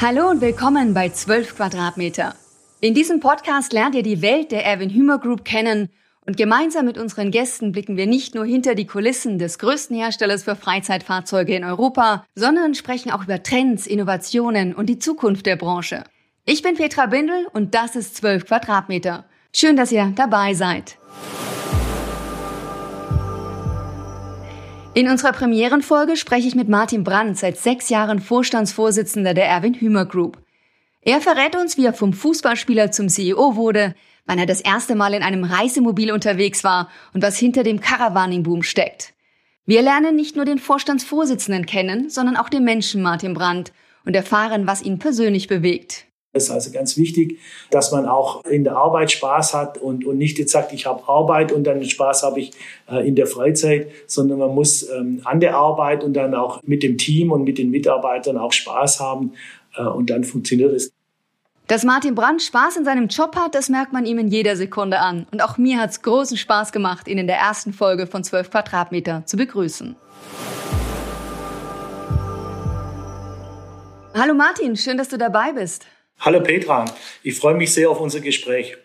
Hallo und willkommen bei 12 Quadratmeter. In diesem Podcast lernt ihr die Welt der Erwin Hümer Group kennen und gemeinsam mit unseren Gästen blicken wir nicht nur hinter die Kulissen des größten Herstellers für Freizeitfahrzeuge in Europa, sondern sprechen auch über Trends, Innovationen und die Zukunft der Branche. Ich bin Petra Bindel und das ist 12 Quadratmeter. Schön, dass ihr dabei seid. In unserer Premierenfolge spreche ich mit Martin Brandt, seit sechs Jahren Vorstandsvorsitzender der Erwin Hümer Group. Er verrät uns, wie er vom Fußballspieler zum CEO wurde, wann er das erste Mal in einem Reisemobil unterwegs war und was hinter dem Caravaning-Boom steckt. Wir lernen nicht nur den Vorstandsvorsitzenden kennen, sondern auch den Menschen Martin Brandt und erfahren, was ihn persönlich bewegt. Es ist also ganz wichtig, dass man auch in der Arbeit Spaß hat und, und nicht jetzt sagt, ich habe Arbeit und dann Spaß habe ich äh, in der Freizeit, sondern man muss ähm, an der Arbeit und dann auch mit dem Team und mit den Mitarbeitern auch Spaß haben äh, und dann funktioniert es. Dass Martin Brandt Spaß in seinem Job hat, das merkt man ihm in jeder Sekunde an. Und auch mir hat es großen Spaß gemacht, ihn in der ersten Folge von 12 Quadratmeter zu begrüßen. Hallo Martin, schön, dass du dabei bist. Hallo Petra, ich freue mich sehr auf unser Gespräch.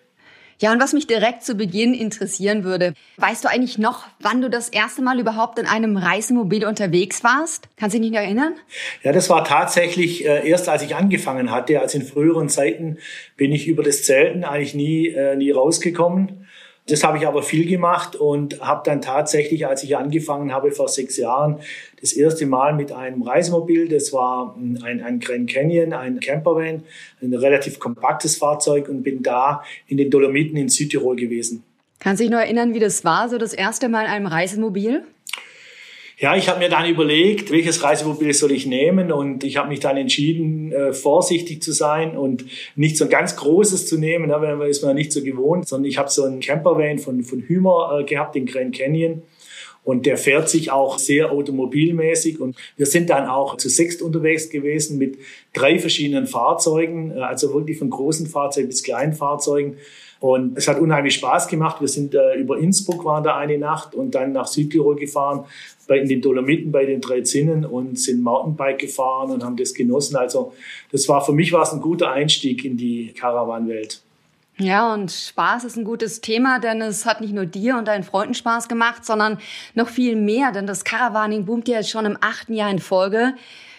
Ja, und was mich direkt zu Beginn interessieren würde, weißt du eigentlich noch, wann du das erste Mal überhaupt in einem Reisemobil unterwegs warst? Kannst du dich nicht erinnern? Ja, das war tatsächlich äh, erst, als ich angefangen hatte. Also in früheren Zeiten bin ich über das Zelten eigentlich nie, äh, nie rausgekommen. Das habe ich aber viel gemacht und habe dann tatsächlich, als ich angefangen habe vor sechs Jahren, das erste Mal mit einem Reisemobil, das war ein, ein Grand Canyon, ein Campervan, ein relativ kompaktes Fahrzeug und bin da in den Dolomiten in Südtirol gewesen. Kannst du dich noch erinnern, wie das war, so das erste Mal in einem Reisemobil? Ja, ich habe mir dann überlegt, welches Reisemobil soll ich nehmen und ich habe mich dann entschieden, äh, vorsichtig zu sein und nicht so ein ganz großes zu nehmen, ne, ist man nicht so gewohnt, sondern ich habe so einen Campervan von, von Hümer äh, gehabt, den Grand Canyon. Und der fährt sich auch sehr automobilmäßig. Und wir sind dann auch zu sechst unterwegs gewesen mit drei verschiedenen Fahrzeugen, äh, also wirklich von großen Fahrzeugen bis kleinen Fahrzeugen. Und es hat unheimlich Spaß gemacht. Wir sind äh, über Innsbruck waren da eine Nacht und dann nach Südtirol gefahren, bei, in den Dolomiten bei den drei Zinnen und sind Mountainbike gefahren und haben das genossen. Also das war für mich war es ein guter Einstieg in die Caravan-Welt. Ja, und Spaß ist ein gutes Thema, denn es hat nicht nur dir und deinen Freunden Spaß gemacht, sondern noch viel mehr, denn das Caravaning boomt ja jetzt schon im achten Jahr in Folge.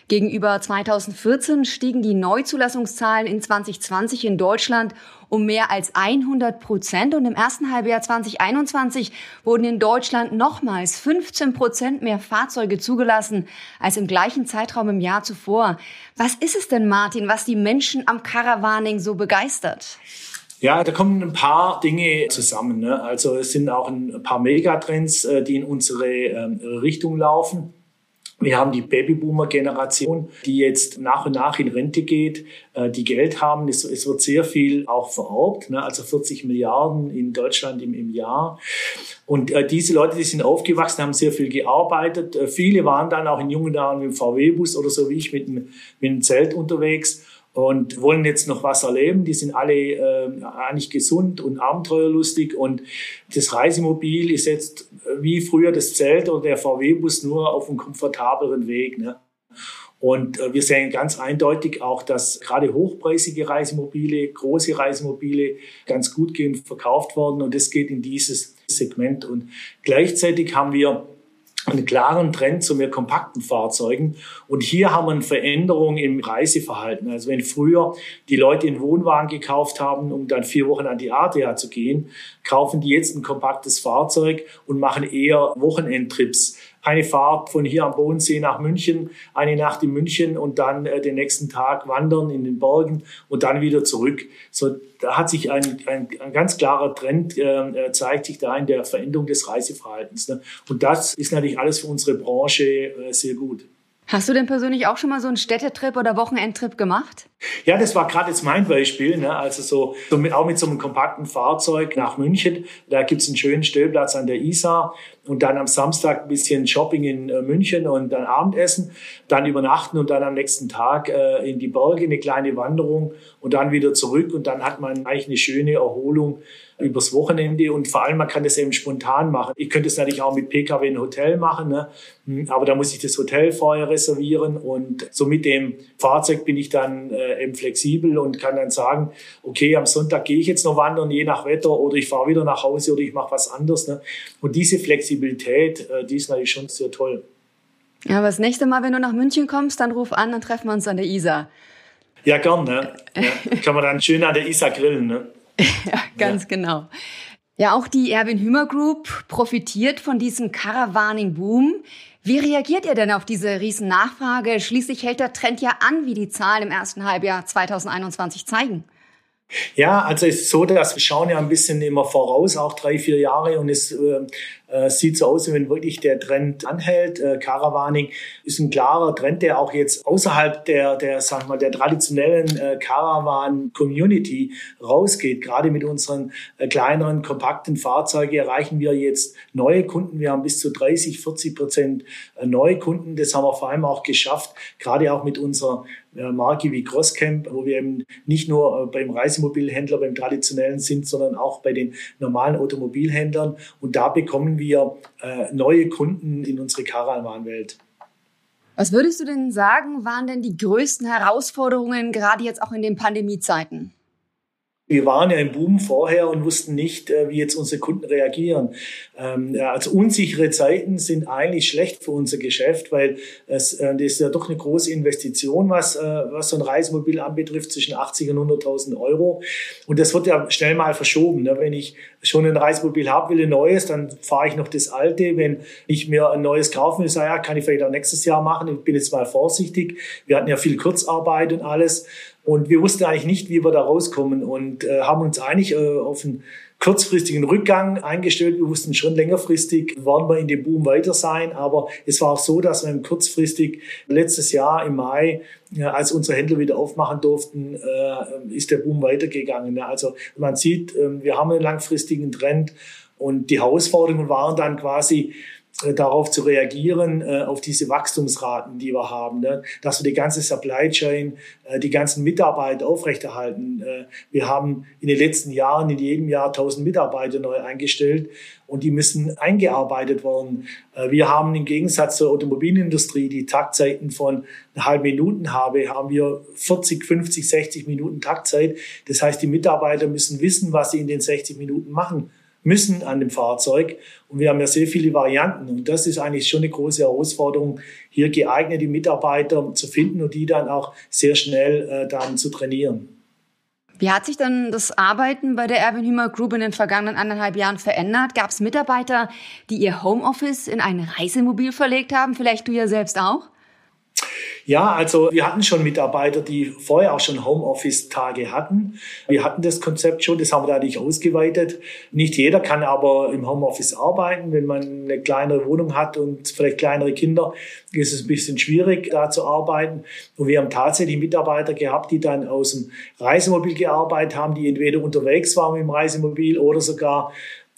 Gegenüber 2014 stiegen die Neuzulassungszahlen in 2020 in Deutschland um mehr als 100 Prozent und im ersten Halbjahr 2021 wurden in Deutschland nochmals 15 Prozent mehr Fahrzeuge zugelassen als im gleichen Zeitraum im Jahr zuvor. Was ist es denn, Martin, was die Menschen am Caravaning so begeistert? Ja, da kommen ein paar Dinge zusammen. Ne? Also es sind auch ein paar Megatrends, äh, die in unsere ähm, Richtung laufen. Wir haben die Babyboomer-Generation, die jetzt nach und nach in Rente geht, äh, die Geld haben. Es, wird sehr viel auch vererbt, ne? also 40 Milliarden in Deutschland im, im Jahr. Und äh, diese Leute, die sind aufgewachsen, haben sehr viel gearbeitet. Äh, viele waren dann auch in jungen Jahren mit dem VW-Bus oder so wie ich mit dem, mit dem Zelt unterwegs und wollen jetzt noch was erleben. Die sind alle äh, eigentlich gesund und abenteuerlustig und das Reisemobil ist jetzt wie früher das Zelt oder der VW-Bus nur auf einem komfortableren Weg. Ne? Und äh, wir sehen ganz eindeutig auch, dass gerade hochpreisige Reisemobile, große Reisemobile ganz gut gehen verkauft worden und das geht in dieses Segment. Und gleichzeitig haben wir einen klaren Trend zu mehr kompakten Fahrzeugen. Und hier haben wir eine Veränderung im Reiseverhalten. Also wenn früher die Leute einen Wohnwagen gekauft haben, um dann vier Wochen an die ADA zu gehen, kaufen die jetzt ein kompaktes Fahrzeug und machen eher Wochenendtrips eine Fahrt von hier am Bodensee nach München, eine Nacht in München und dann äh, den nächsten Tag wandern in den Bergen und dann wieder zurück. So, da hat sich ein, ein, ein ganz klarer Trend, ähm, äh, zeigt sich da in der Veränderung des Reiseverhaltens. Ne? Und das ist natürlich alles für unsere Branche äh, sehr gut. Hast du denn persönlich auch schon mal so einen Städtetrip oder Wochenendtrip gemacht? Ja, das war gerade jetzt mein Beispiel. Ne? Also so, so mit, auch mit so einem kompakten Fahrzeug nach München. Da gibt's einen schönen Stellplatz an der Isar. Und dann am Samstag ein bisschen Shopping in äh, München und dann Abendessen. Dann übernachten und dann am nächsten Tag äh, in die Berge, eine kleine Wanderung und dann wieder zurück. Und dann hat man eigentlich eine schöne Erholung übers Wochenende und vor allem man kann das eben spontan machen. Ich könnte es natürlich auch mit PKW in Hotel machen, ne? Hm, aber da muss ich das Hotel vorher reservieren und so mit dem Fahrzeug bin ich dann äh, eben flexibel und kann dann sagen, okay, am Sonntag gehe ich jetzt noch wandern, je nach Wetter oder ich fahre wieder nach Hause oder ich mache was anderes. Ne? Und diese Flexibilität, äh, die ist natürlich schon sehr toll. Ja, aber das nächste Mal, wenn du nach München kommst, dann ruf an, dann treffen wir uns an der Isar. Ja, gern, ne? Ja, kann man dann schön an der Isar grillen, ne? ja, ganz ja. genau. Ja, auch die Erwin Hümer Group profitiert von diesem Caravaning-Boom. Wie reagiert ihr denn auf diese riesen Nachfrage? Schließlich hält der Trend ja an, wie die Zahlen im ersten Halbjahr 2021 zeigen. Ja, also es ist so, dass wir schauen ja ein bisschen immer voraus, auch drei, vier Jahre und es äh, äh, sieht so aus, wenn wirklich der Trend anhält. Äh, Caravaning ist ein klarer Trend, der auch jetzt außerhalb der, der, sag mal, der traditionellen äh, Caravan-Community rausgeht. Gerade mit unseren äh, kleineren, kompakten Fahrzeugen erreichen wir jetzt neue Kunden. Wir haben bis zu 30, 40 Prozent neue Kunden. Das haben wir vor allem auch geschafft, gerade auch mit unserer Marke wie Crosscamp, wo wir eben nicht nur beim Reisemobilhändler, beim traditionellen sind, sondern auch bei den normalen Automobilhändlern. Und da bekommen wir äh, neue Kunden in unsere Caravan-Welt. Was würdest du denn sagen, waren denn die größten Herausforderungen gerade jetzt auch in den Pandemiezeiten? Wir waren ja im Boom vorher und wussten nicht, äh, wie jetzt unsere Kunden reagieren. Ähm, also unsichere Zeiten sind eigentlich schlecht für unser Geschäft, weil es äh, das ist ja doch eine große Investition, was, äh, was so ein Reisemobil anbetrifft, zwischen 80 und 100.000 Euro. Und das wird ja schnell mal verschoben. Ne? Wenn ich schon ein Reisemobil habe, will ein neues, dann fahre ich noch das alte. Wenn ich mir ein neues kaufen will, sage ja, kann ich vielleicht auch nächstes Jahr machen. Ich bin jetzt mal vorsichtig. Wir hatten ja viel Kurzarbeit und alles. Und wir wussten eigentlich nicht, wie wir da rauskommen und äh, haben uns eigentlich äh, auf einen kurzfristigen Rückgang eingestellt. Wir wussten schon längerfristig, werden wir in dem Boom weiter sein. Aber es war auch so, dass wir kurzfristig letztes Jahr im Mai, ja, als unsere Händler wieder aufmachen durften, äh, ist der Boom weitergegangen. Ja, also man sieht, äh, wir haben einen langfristigen Trend und die Herausforderungen waren dann quasi, äh, darauf zu reagieren, äh, auf diese Wachstumsraten, die wir haben, ne? dass wir die ganze Supply Chain, äh, die ganzen Mitarbeiter aufrechterhalten. Wir haben in den letzten Jahren in jedem Jahr 1000 Mitarbeiter neu eingestellt und die müssen eingearbeitet werden. Wir haben im Gegensatz zur Automobilindustrie, die Taktzeiten von einer halben Minuten habe, haben wir 40, 50, 60 Minuten Taktzeit. Das heißt, die Mitarbeiter müssen wissen, was sie in den 60 Minuten machen müssen an dem Fahrzeug. Und wir haben ja sehr viele Varianten. Und das ist eigentlich schon eine große Herausforderung, hier geeignete Mitarbeiter zu finden und die dann auch sehr schnell äh, dann zu trainieren. Wie hat sich dann das Arbeiten bei der Erwin Hümer Group in den vergangenen anderthalb Jahren verändert? Gab es Mitarbeiter, die ihr Homeoffice in ein Reisemobil verlegt haben? Vielleicht du ja selbst auch? Ja, also wir hatten schon Mitarbeiter, die vorher auch schon Homeoffice-Tage hatten. Wir hatten das Konzept schon, das haben wir da nicht ausgeweitet. Nicht jeder kann aber im Homeoffice arbeiten. Wenn man eine kleinere Wohnung hat und vielleicht kleinere Kinder, ist es ein bisschen schwierig, da zu arbeiten. Und wir haben tatsächlich Mitarbeiter gehabt, die dann aus dem Reisemobil gearbeitet haben, die entweder unterwegs waren dem Reisemobil oder sogar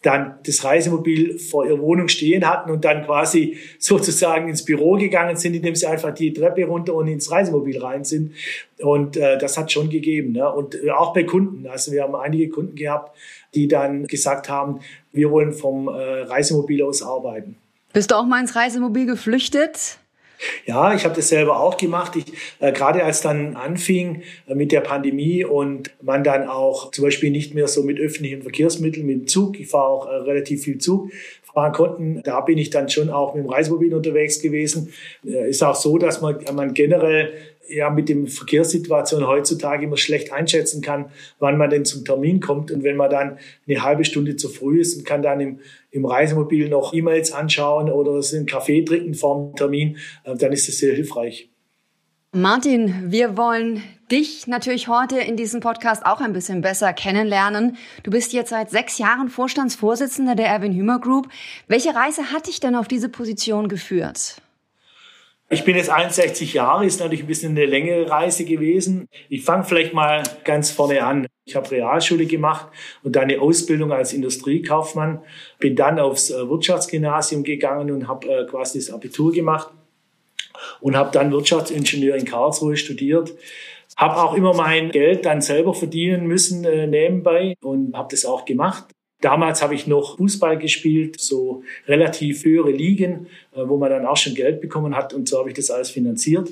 dann das Reisemobil vor ihrer Wohnung stehen hatten und dann quasi sozusagen ins Büro gegangen sind, indem sie einfach die Treppe runter und ins Reisemobil rein sind. Und äh, das hat schon gegeben. Ne? Und äh, auch bei Kunden. Also wir haben einige Kunden gehabt, die dann gesagt haben, wir wollen vom äh, Reisemobil aus arbeiten. Bist du auch mal ins Reisemobil geflüchtet? Ja, ich habe das selber auch gemacht. Ich, äh, gerade als dann anfing äh, mit der Pandemie und man dann auch zum Beispiel nicht mehr so mit öffentlichen Verkehrsmitteln, mit dem Zug, ich fahre auch äh, relativ viel Zug, fahren konnten, da bin ich dann schon auch mit dem Reisemobil unterwegs gewesen. Äh, ist auch so, dass man, man generell ja mit dem Verkehrssituation heutzutage immer schlecht einschätzen kann, wann man denn zum Termin kommt. Und wenn man dann eine halbe Stunde zu früh ist und kann dann im, im Reisemobil noch E-Mails anschauen oder einen Kaffee trinken vor dem Termin, äh, dann ist das sehr hilfreich. Martin, wir wollen dich natürlich heute in diesem Podcast auch ein bisschen besser kennenlernen. Du bist jetzt seit sechs Jahren Vorstandsvorsitzender der Erwin Hümer Group. Welche Reise hat dich denn auf diese Position geführt? Ich bin jetzt 61 Jahre, ist natürlich ein bisschen eine längere Reise gewesen. Ich fange vielleicht mal ganz vorne an. Ich habe Realschule gemacht und dann eine Ausbildung als Industriekaufmann. Bin dann aufs äh, Wirtschaftsgymnasium gegangen und habe äh, quasi das Abitur gemacht und habe dann Wirtschaftsingenieur in Karlsruhe studiert. Habe auch immer mein Geld dann selber verdienen müssen äh, nebenbei und habe das auch gemacht. Damals habe ich noch Fußball gespielt, so relativ höhere Ligen, äh, wo man dann auch schon Geld bekommen hat und so habe ich das alles finanziert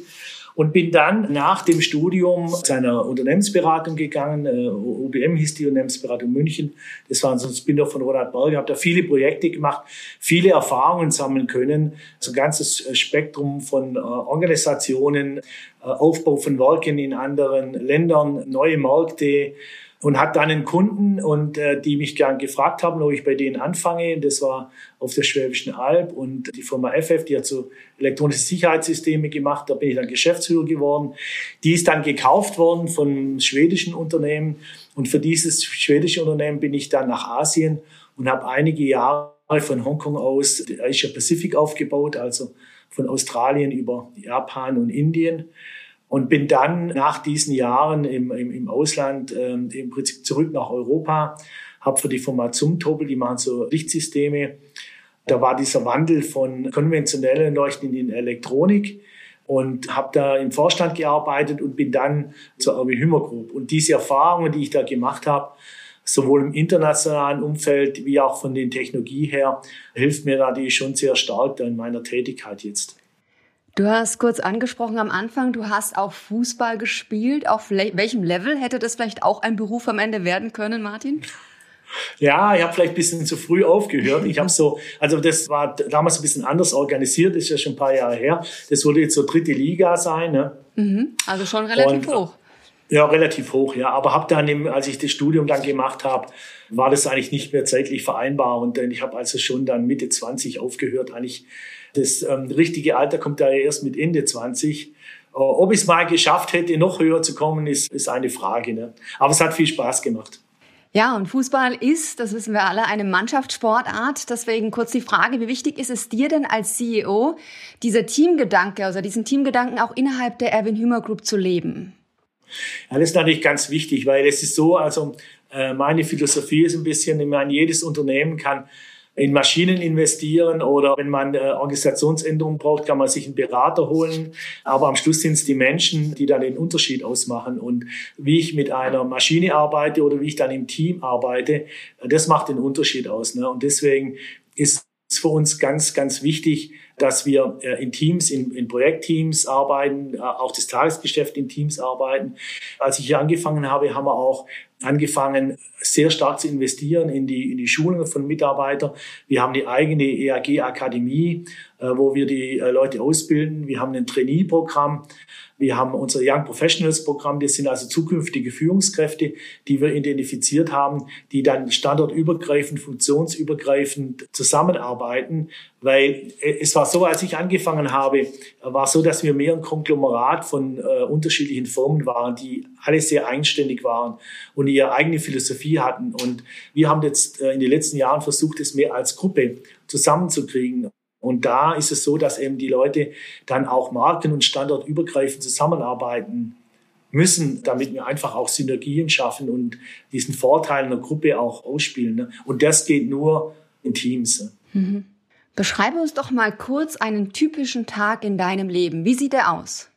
und bin dann nach dem Studium zu einer Unternehmensberatung gegangen. Äh, UBM hieß die Unternehmensberatung München. Das war so ein Spin-off von Ronald Berger. Habe da viele Projekte gemacht, viele Erfahrungen sammeln können. So ein ganzes äh, Spektrum von äh, Organisationen, Aufbau von Werken in anderen Ländern, neue Märkte, und hat dann einen Kunden und äh, die mich gern gefragt haben, ob ich bei denen anfange. Das war auf der Schwäbischen Alb und die Firma FF, die hat so elektronische Sicherheitssysteme gemacht. Da bin ich dann Geschäftsführer geworden. Die ist dann gekauft worden von schwedischen Unternehmen und für dieses schwedische Unternehmen bin ich dann nach Asien und habe einige Jahre von Hongkong aus Asia Pacific aufgebaut, also von Australien über Japan und Indien und bin dann nach diesen Jahren im, im, im Ausland ähm, im Prinzip zurück nach Europa, habe für die Firma Zumtobel, die machen so Lichtsysteme, da war dieser Wandel von konventionellen Leuchten in Elektronik und habe da im Vorstand gearbeitet und bin dann zur Erwin Hümmer Group. Und diese Erfahrungen, die ich da gemacht habe, sowohl im internationalen Umfeld wie auch von den Technologie her, hilft mir natürlich schon sehr stark in meiner Tätigkeit jetzt. Du hast kurz angesprochen am Anfang, du hast auch Fußball gespielt. Auf welchem Level hätte das vielleicht auch ein Beruf am Ende werden können, Martin? Ja, ich habe vielleicht ein bisschen zu früh aufgehört. Ich habe so, also das war damals ein bisschen anders organisiert, ist ja schon ein paar Jahre her. Das wurde jetzt so dritte Liga sein. Ne? Mhm, also schon relativ Und, hoch. Ja, relativ hoch, ja. Aber habe dann, als ich das Studium dann gemacht habe, war das eigentlich nicht mehr zeitlich vereinbar. Und ich habe also schon dann Mitte 20 aufgehört, eigentlich das ähm, richtige Alter kommt da erst mit Ende 20. Äh, ob ich es mal geschafft hätte, noch höher zu kommen, ist, ist eine Frage. Ne? Aber es hat viel Spaß gemacht. Ja, und Fußball ist, das wissen wir alle, eine Mannschaftssportart. Deswegen kurz die Frage, wie wichtig ist es dir denn als CEO, dieser Teamgedanke, also diesen Teamgedanken auch innerhalb der Erwin Hümer Group zu leben? Ja, das ist natürlich ganz wichtig, weil es ist so, also äh, meine Philosophie ist ein bisschen, ich meine, jedes Unternehmen kann in Maschinen investieren oder wenn man äh, Organisationsänderungen braucht, kann man sich einen Berater holen. Aber am Schluss sind es die Menschen, die dann den Unterschied ausmachen. Und wie ich mit einer Maschine arbeite oder wie ich dann im Team arbeite, das macht den Unterschied aus. Ne? Und deswegen ist es für uns ganz, ganz wichtig, dass wir äh, in Teams, in, in Projektteams arbeiten, äh, auch das Tagesgeschäft in Teams arbeiten. Als ich hier angefangen habe, haben wir auch angefangen, sehr stark zu investieren in die, in die Schulungen von Mitarbeitern. Wir haben die eigene EAG-Akademie, äh, wo wir die Leute ausbilden. Wir haben ein Trainee-Programm. Wir haben unser Young Professionals Programm. Das sind also zukünftige Führungskräfte, die wir identifiziert haben, die dann standortübergreifend, funktionsübergreifend zusammenarbeiten. Weil es war so, als ich angefangen habe, war so, dass wir mehr ein Konglomerat von äh, unterschiedlichen Firmen waren, die alle sehr eigenständig waren und ihre eigene Philosophie hatten. Und wir haben jetzt äh, in den letzten Jahren versucht, es mehr als Gruppe zusammenzukriegen. Und da ist es so, dass eben die Leute dann auch marken- und standortübergreifend zusammenarbeiten müssen, damit wir einfach auch Synergien schaffen und diesen Vorteil einer Gruppe auch ausspielen. Ne? Und das geht nur in Teams. Mhm. Beschreibe uns doch mal kurz einen typischen Tag in deinem Leben. Wie sieht er aus?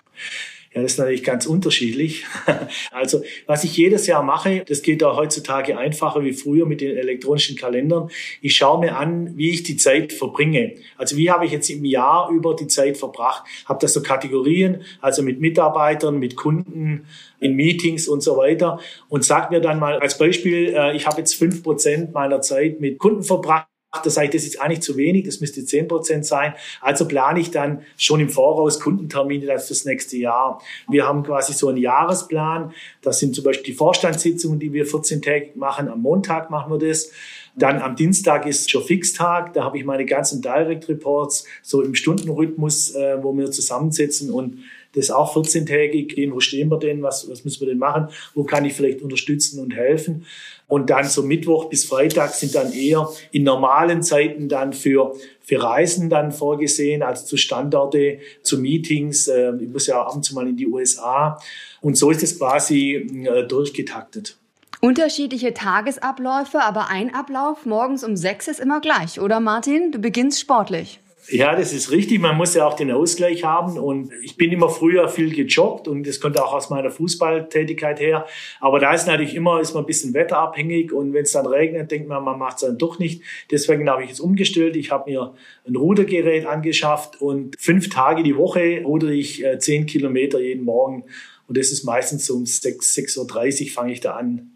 Ja, das ist natürlich ganz unterschiedlich. Also, was ich jedes Jahr mache, das geht auch heutzutage einfacher wie früher mit den elektronischen Kalendern. Ich schaue mir an, wie ich die Zeit verbringe. Also, wie habe ich jetzt im Jahr über die Zeit verbracht? Habe das so Kategorien, also mit Mitarbeitern, mit Kunden, in Meetings und so weiter. Und sag mir dann mal als Beispiel, äh, ich habe jetzt fünf Prozent meiner Zeit mit Kunden verbracht da sage ich, das ist eigentlich zu wenig, das müsste 10 Prozent sein. Also plane ich dann schon im Voraus Kundentermine dann fürs nächste Jahr. Wir haben quasi so einen Jahresplan. Das sind zum Beispiel die Vorstandssitzungen, die wir 14-tägig machen. Am Montag machen wir das. Dann am Dienstag ist schon Fixtag. Da habe ich meine ganzen Direct Reports so im Stundenrhythmus, äh, wo wir zusammensetzen und das auch 14-tägig gehen. Wo stehen wir denn? Was, was müssen wir denn machen? Wo kann ich vielleicht unterstützen und helfen? Und dann so Mittwoch bis Freitag sind dann eher in normalen Zeiten dann für, für Reisen dann vorgesehen, also zu Standorte, zu Meetings. Äh, ich muss ja ab und zu mal in die USA. Und so ist es quasi äh, durchgetaktet. Unterschiedliche Tagesabläufe, aber ein Ablauf morgens um sechs ist immer gleich, oder Martin? Du beginnst sportlich. Ja, das ist richtig. Man muss ja auch den Ausgleich haben. Und ich bin immer früher viel gejoggt und das kommt auch aus meiner Fußballtätigkeit her. Aber da ist natürlich immer, ist man ein bisschen wetterabhängig und wenn es dann regnet, denkt man, man macht es dann doch nicht. Deswegen habe ich es umgestellt. Ich habe mir ein Rudergerät angeschafft und fünf Tage die Woche rudere ich äh, zehn Kilometer jeden Morgen. Und das ist meistens so um 6, 6.30 Uhr fange ich da an.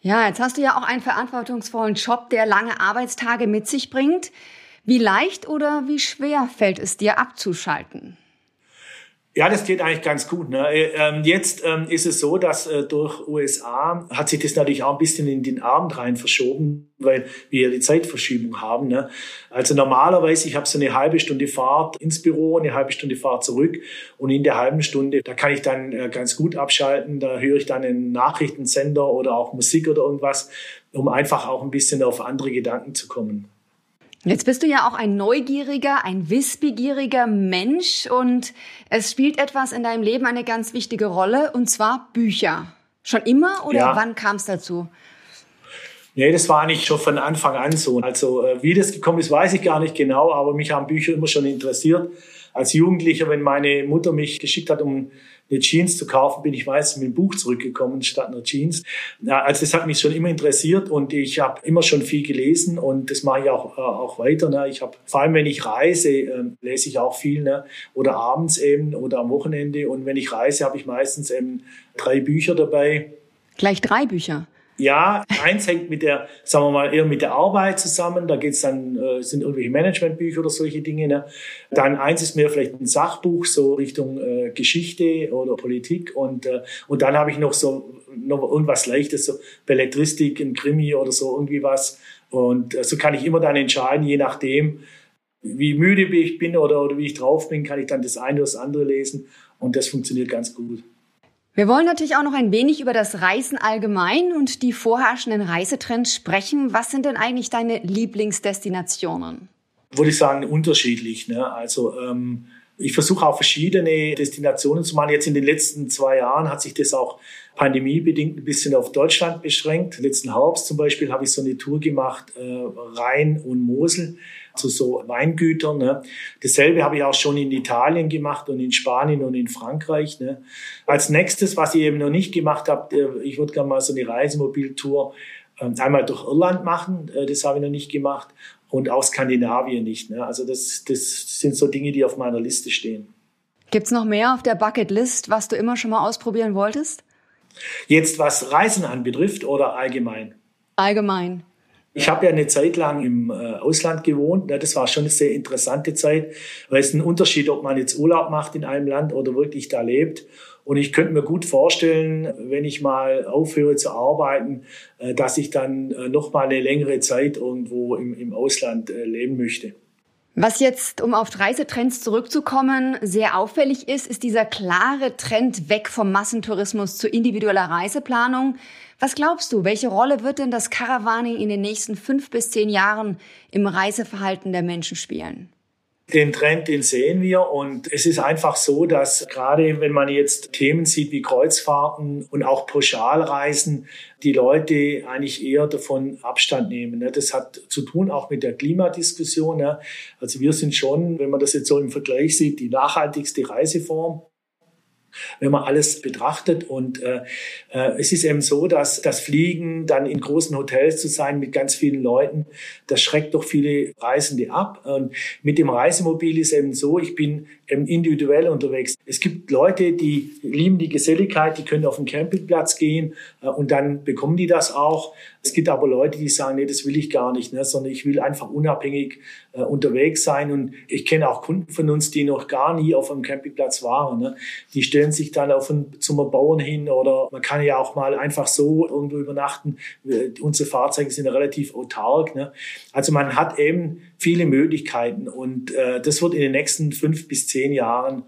Ja, jetzt hast du ja auch einen verantwortungsvollen Job, der lange Arbeitstage mit sich bringt. Wie leicht oder wie schwer fällt es dir abzuschalten? Ja, das geht eigentlich ganz gut. Ne? Ähm, jetzt ähm, ist es so, dass äh, durch USA hat sich das natürlich auch ein bisschen in den Abend rein verschoben, weil wir die Zeitverschiebung haben. Ne? Also normalerweise, ich habe so eine halbe Stunde Fahrt ins Büro, eine halbe Stunde Fahrt zurück und in der halben Stunde, da kann ich dann äh, ganz gut abschalten. Da höre ich dann einen Nachrichtensender oder auch Musik oder irgendwas, um einfach auch ein bisschen auf andere Gedanken zu kommen. Jetzt bist du ja auch ein neugieriger, ein wissbegieriger Mensch und es spielt etwas in deinem Leben eine ganz wichtige Rolle und zwar Bücher. Schon immer oder ja. wann kam es dazu? Nee, das war nicht schon von Anfang an so. Also äh, wie das gekommen ist, weiß ich gar nicht genau, aber mich haben Bücher immer schon interessiert. Als Jugendlicher, wenn meine Mutter mich geschickt hat, um eine Jeans zu kaufen, bin ich meistens mit einem Buch zurückgekommen statt einer Jeans. Also das hat mich schon immer interessiert und ich habe immer schon viel gelesen und das mache ich auch, äh, auch weiter. Ne? Ich habe vor allem, wenn ich reise, äh, lese ich auch viel ne? oder abends eben oder am Wochenende und wenn ich reise, habe ich meistens eben drei Bücher dabei. Gleich drei Bücher? Ja, eins hängt mit der, sagen wir mal, eher mit der Arbeit zusammen. Da geht's dann, äh, sind irgendwelche Managementbücher oder solche Dinge. Ne? Dann eins ist mehr vielleicht ein Sachbuch, so Richtung äh, Geschichte oder Politik. Und, äh, und dann habe ich noch so noch irgendwas Leichtes, so Belletristik, ein Krimi oder so irgendwie was. Und äh, so kann ich immer dann entscheiden, je nachdem, wie müde ich bin oder, oder wie ich drauf bin, kann ich dann das eine oder das andere lesen. Und das funktioniert ganz gut. Wir wollen natürlich auch noch ein wenig über das Reisen allgemein und die vorherrschenden Reisetrends sprechen. Was sind denn eigentlich deine Lieblingsdestinationen? Würde ich sagen, unterschiedlich. Ne? Also ähm, ich versuche auch verschiedene Destinationen zu machen. Jetzt in den letzten zwei Jahren hat sich das auch pandemiebedingt ein bisschen auf Deutschland beschränkt. Letzten Herbst zum Beispiel habe ich so eine Tour gemacht, äh, Rhein und Mosel zu so Weingütern. Ne? Dasselbe habe ich auch schon in Italien gemacht und in Spanien und in Frankreich. Ne? Als nächstes, was ich eben noch nicht gemacht habe, äh, ich würde gerne mal so eine Reisemobiltour äh, einmal durch Irland machen. Äh, das habe ich noch nicht gemacht. Und auch Skandinavien nicht. Ne? Also das, das sind so Dinge, die auf meiner Liste stehen. Gibt's noch mehr auf der Bucketlist, was du immer schon mal ausprobieren wolltest? Jetzt was Reisen anbetrifft oder allgemein? Allgemein. Ich habe ja eine Zeit lang im äh, Ausland gewohnt. Das war schon eine sehr interessante Zeit, weil es ein Unterschied, ob man jetzt Urlaub macht in einem Land oder wirklich da lebt. Und ich könnte mir gut vorstellen, wenn ich mal aufhöre zu arbeiten, äh, dass ich dann äh, noch mal eine längere Zeit irgendwo im, im Ausland leben möchte. Was jetzt, um auf Reisetrends zurückzukommen, sehr auffällig ist, ist dieser klare Trend weg vom Massentourismus zu individueller Reiseplanung. Was glaubst du, welche Rolle wird denn das Caravaning in den nächsten fünf bis zehn Jahren im Reiseverhalten der Menschen spielen? Den Trend, den sehen wir und es ist einfach so, dass gerade wenn man jetzt Themen sieht wie Kreuzfahrten und auch Pauschalreisen, die Leute eigentlich eher davon Abstand nehmen. Ne? Das hat zu tun auch mit der Klimadiskussion. Ne? Also wir sind schon, wenn man das jetzt so im Vergleich sieht, die nachhaltigste Reiseform wenn man alles betrachtet. Und äh, äh, es ist eben so, dass das Fliegen dann in großen Hotels zu sein mit ganz vielen Leuten, das schreckt doch viele Reisende ab. Und mit dem Reisemobil ist eben so, ich bin eben individuell unterwegs. Es gibt Leute, die lieben die Geselligkeit, die können auf den Campingplatz gehen äh, und dann bekommen die das auch. Es gibt aber Leute, die sagen, nee, das will ich gar nicht, ne, sondern ich will einfach unabhängig äh, unterwegs sein. Und ich kenne auch Kunden von uns, die noch gar nie auf einem Campingplatz waren. Ne. Die stellen sich dann auf ein, zum Bauern hin oder man kann ja auch mal einfach so irgendwo übernachten. Unsere Fahrzeuge sind relativ autark. Ne. Also man hat eben viele Möglichkeiten und äh, das wird in den nächsten fünf bis zehn Jahren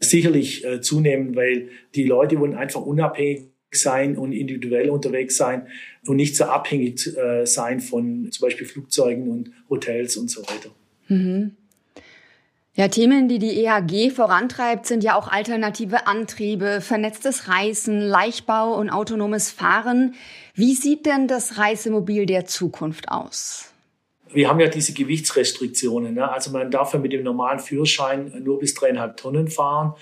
sicherlich äh, zunehmen, weil die Leute wollen einfach unabhängig sein und individuell unterwegs sein und nicht so abhängig äh, sein von zum Beispiel Flugzeugen und Hotels und so weiter. Mhm. Ja, Themen, die die EHG vorantreibt, sind ja auch alternative Antriebe, vernetztes Reisen, Leichtbau und autonomes Fahren. Wie sieht denn das Reisemobil der Zukunft aus? wir haben ja diese Gewichtsrestriktionen. Ne? Also man darf ja mit dem normalen Führerschein nur bis dreieinhalb Tonnen fahren.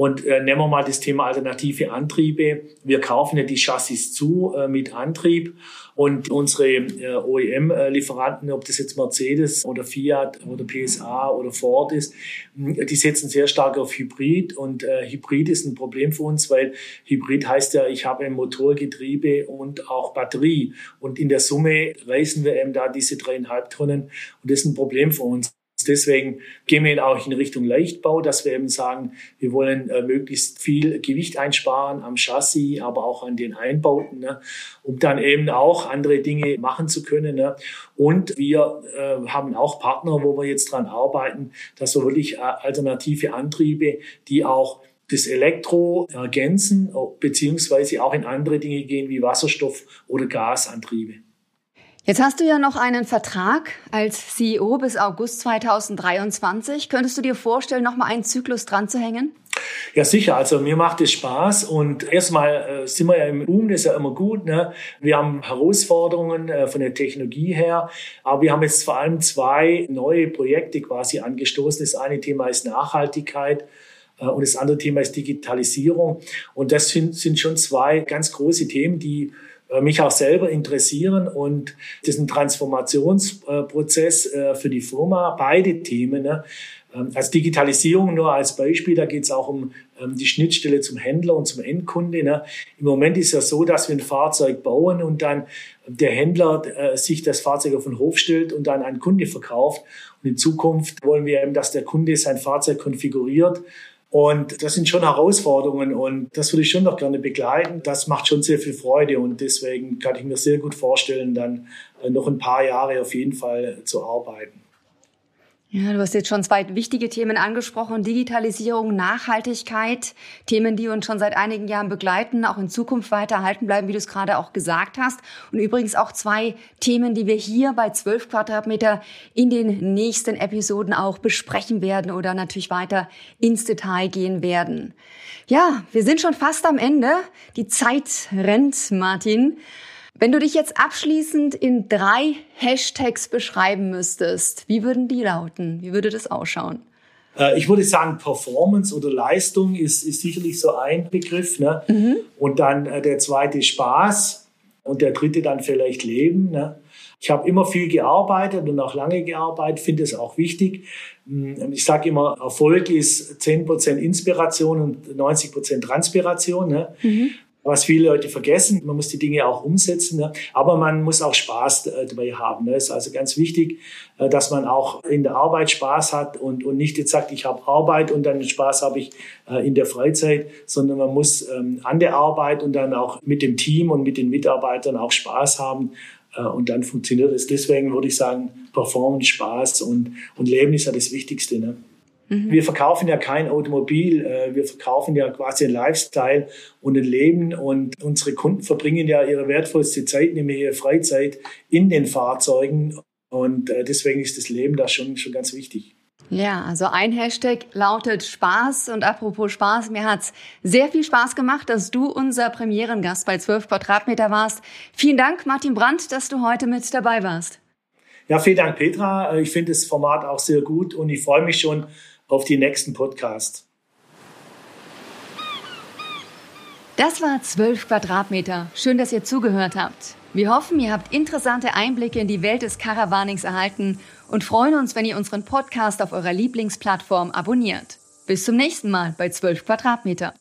Und äh, nehmen wir mal das Thema alternative Antriebe. Wir kaufen ja die Chassis zu äh, mit Antrieb und unsere äh, OEM-Lieferanten, ob das jetzt Mercedes oder Fiat oder PSA oder Ford ist, die setzen sehr stark auf Hybrid. Und äh, Hybrid ist ein Problem für uns, weil Hybrid heißt ja, ich habe ein Motorgetriebe und auch Batterie. Und in der Summe reißen wir eben da diese dreieinhalb Tonnen. Und das ist ein Problem für uns. Deswegen gehen wir auch in Richtung Leichtbau, dass wir eben sagen, wir wollen äh, möglichst viel Gewicht einsparen am Chassis, aber auch an den Einbauten, ne, um dann eben auch andere Dinge machen zu können. Ne. Und wir äh, haben auch Partner, wo wir jetzt dran arbeiten, dass wir wirklich äh, alternative Antriebe, die auch das Elektro ergänzen, beziehungsweise auch in andere Dinge gehen wie Wasserstoff- oder Gasantriebe. Jetzt hast du ja noch einen Vertrag als CEO bis August 2023. Könntest du dir vorstellen, noch mal einen Zyklus dran zu hängen? Ja, sicher. Also mir macht es Spaß und erstmal äh, sind wir ja im Boom, das ist ja immer gut. Ne? Wir haben Herausforderungen äh, von der Technologie her, aber wir haben jetzt vor allem zwei neue Projekte quasi angestoßen. Das eine Thema ist Nachhaltigkeit äh, und das andere Thema ist Digitalisierung. Und das sind, sind schon zwei ganz große Themen, die mich auch selber interessieren und das ist ein Transformationsprozess äh, für die Firma, beide Themen. Ne? Ähm, als Digitalisierung nur als Beispiel, da geht es auch um ähm, die Schnittstelle zum Händler und zum Endkunde. Ne? Im Moment ist ja so, dass wir ein Fahrzeug bauen und dann der Händler äh, sich das Fahrzeug auf den Hof stellt und dann an Kunde verkauft. Und in Zukunft wollen wir eben, dass der Kunde sein Fahrzeug konfiguriert und das sind schon Herausforderungen und das würde ich schon noch gerne begleiten. Das macht schon sehr viel Freude und deswegen kann ich mir sehr gut vorstellen, dann äh, noch ein paar Jahre auf jeden Fall zu arbeiten. Ja, du hast jetzt schon zwei wichtige Themen angesprochen. Digitalisierung, Nachhaltigkeit. Themen, die uns schon seit einigen Jahren begleiten, auch in Zukunft weiter erhalten bleiben, wie du es gerade auch gesagt hast. Und übrigens auch zwei Themen, die wir hier bei 12 Quadratmeter in den nächsten Episoden auch besprechen werden oder natürlich weiter ins Detail gehen werden. Ja, wir sind schon fast am Ende. Die Zeit rennt, Martin. Wenn du dich jetzt abschließend in drei Hashtags beschreiben müsstest, wie würden die lauten? Wie würde das ausschauen? Äh, ich würde sagen, Performance oder Leistung ist, ist sicherlich so ein Begriff. Ne? Mhm. Und dann äh, der zweite Spaß und der dritte dann vielleicht Leben. Ne? Ich habe immer viel gearbeitet und auch lange gearbeitet, finde es auch wichtig. Hm, ich sage immer, Erfolg ist 10% Inspiration und 90% Transpiration. Ne? Mhm was viele Leute vergessen. Man muss die Dinge auch umsetzen, ne? aber man muss auch Spaß äh, dabei haben. Ne? Es ist also ganz wichtig, äh, dass man auch in der Arbeit Spaß hat und, und nicht jetzt sagt, ich habe Arbeit und dann Spaß habe ich äh, in der Freizeit, sondern man muss ähm, an der Arbeit und dann auch mit dem Team und mit den Mitarbeitern auch Spaß haben. Und dann funktioniert es. Deswegen würde ich sagen, Performance, Spaß und, und Leben ist ja das Wichtigste. Ne? Mhm. Wir verkaufen ja kein Automobil, äh, wir verkaufen ja quasi ein Lifestyle und ein Leben und unsere Kunden verbringen ja ihre wertvollste Zeit, nämlich ihre Freizeit in den Fahrzeugen und äh, deswegen ist das Leben da schon, schon ganz wichtig. Ja, also ein Hashtag lautet Spaß. Und apropos Spaß, mir hat's sehr viel Spaß gemacht, dass du unser Premierengast bei 12 Quadratmeter warst. Vielen Dank, Martin Brandt, dass du heute mit dabei warst. Ja, vielen Dank, Petra. Ich finde das Format auch sehr gut und ich freue mich schon auf die nächsten Podcasts. Das war 12 Quadratmeter. Schön, dass ihr zugehört habt. Wir hoffen, ihr habt interessante Einblicke in die Welt des Caravanings erhalten und freuen uns, wenn ihr unseren Podcast auf eurer Lieblingsplattform abonniert. Bis zum nächsten Mal bei 12 Quadratmeter.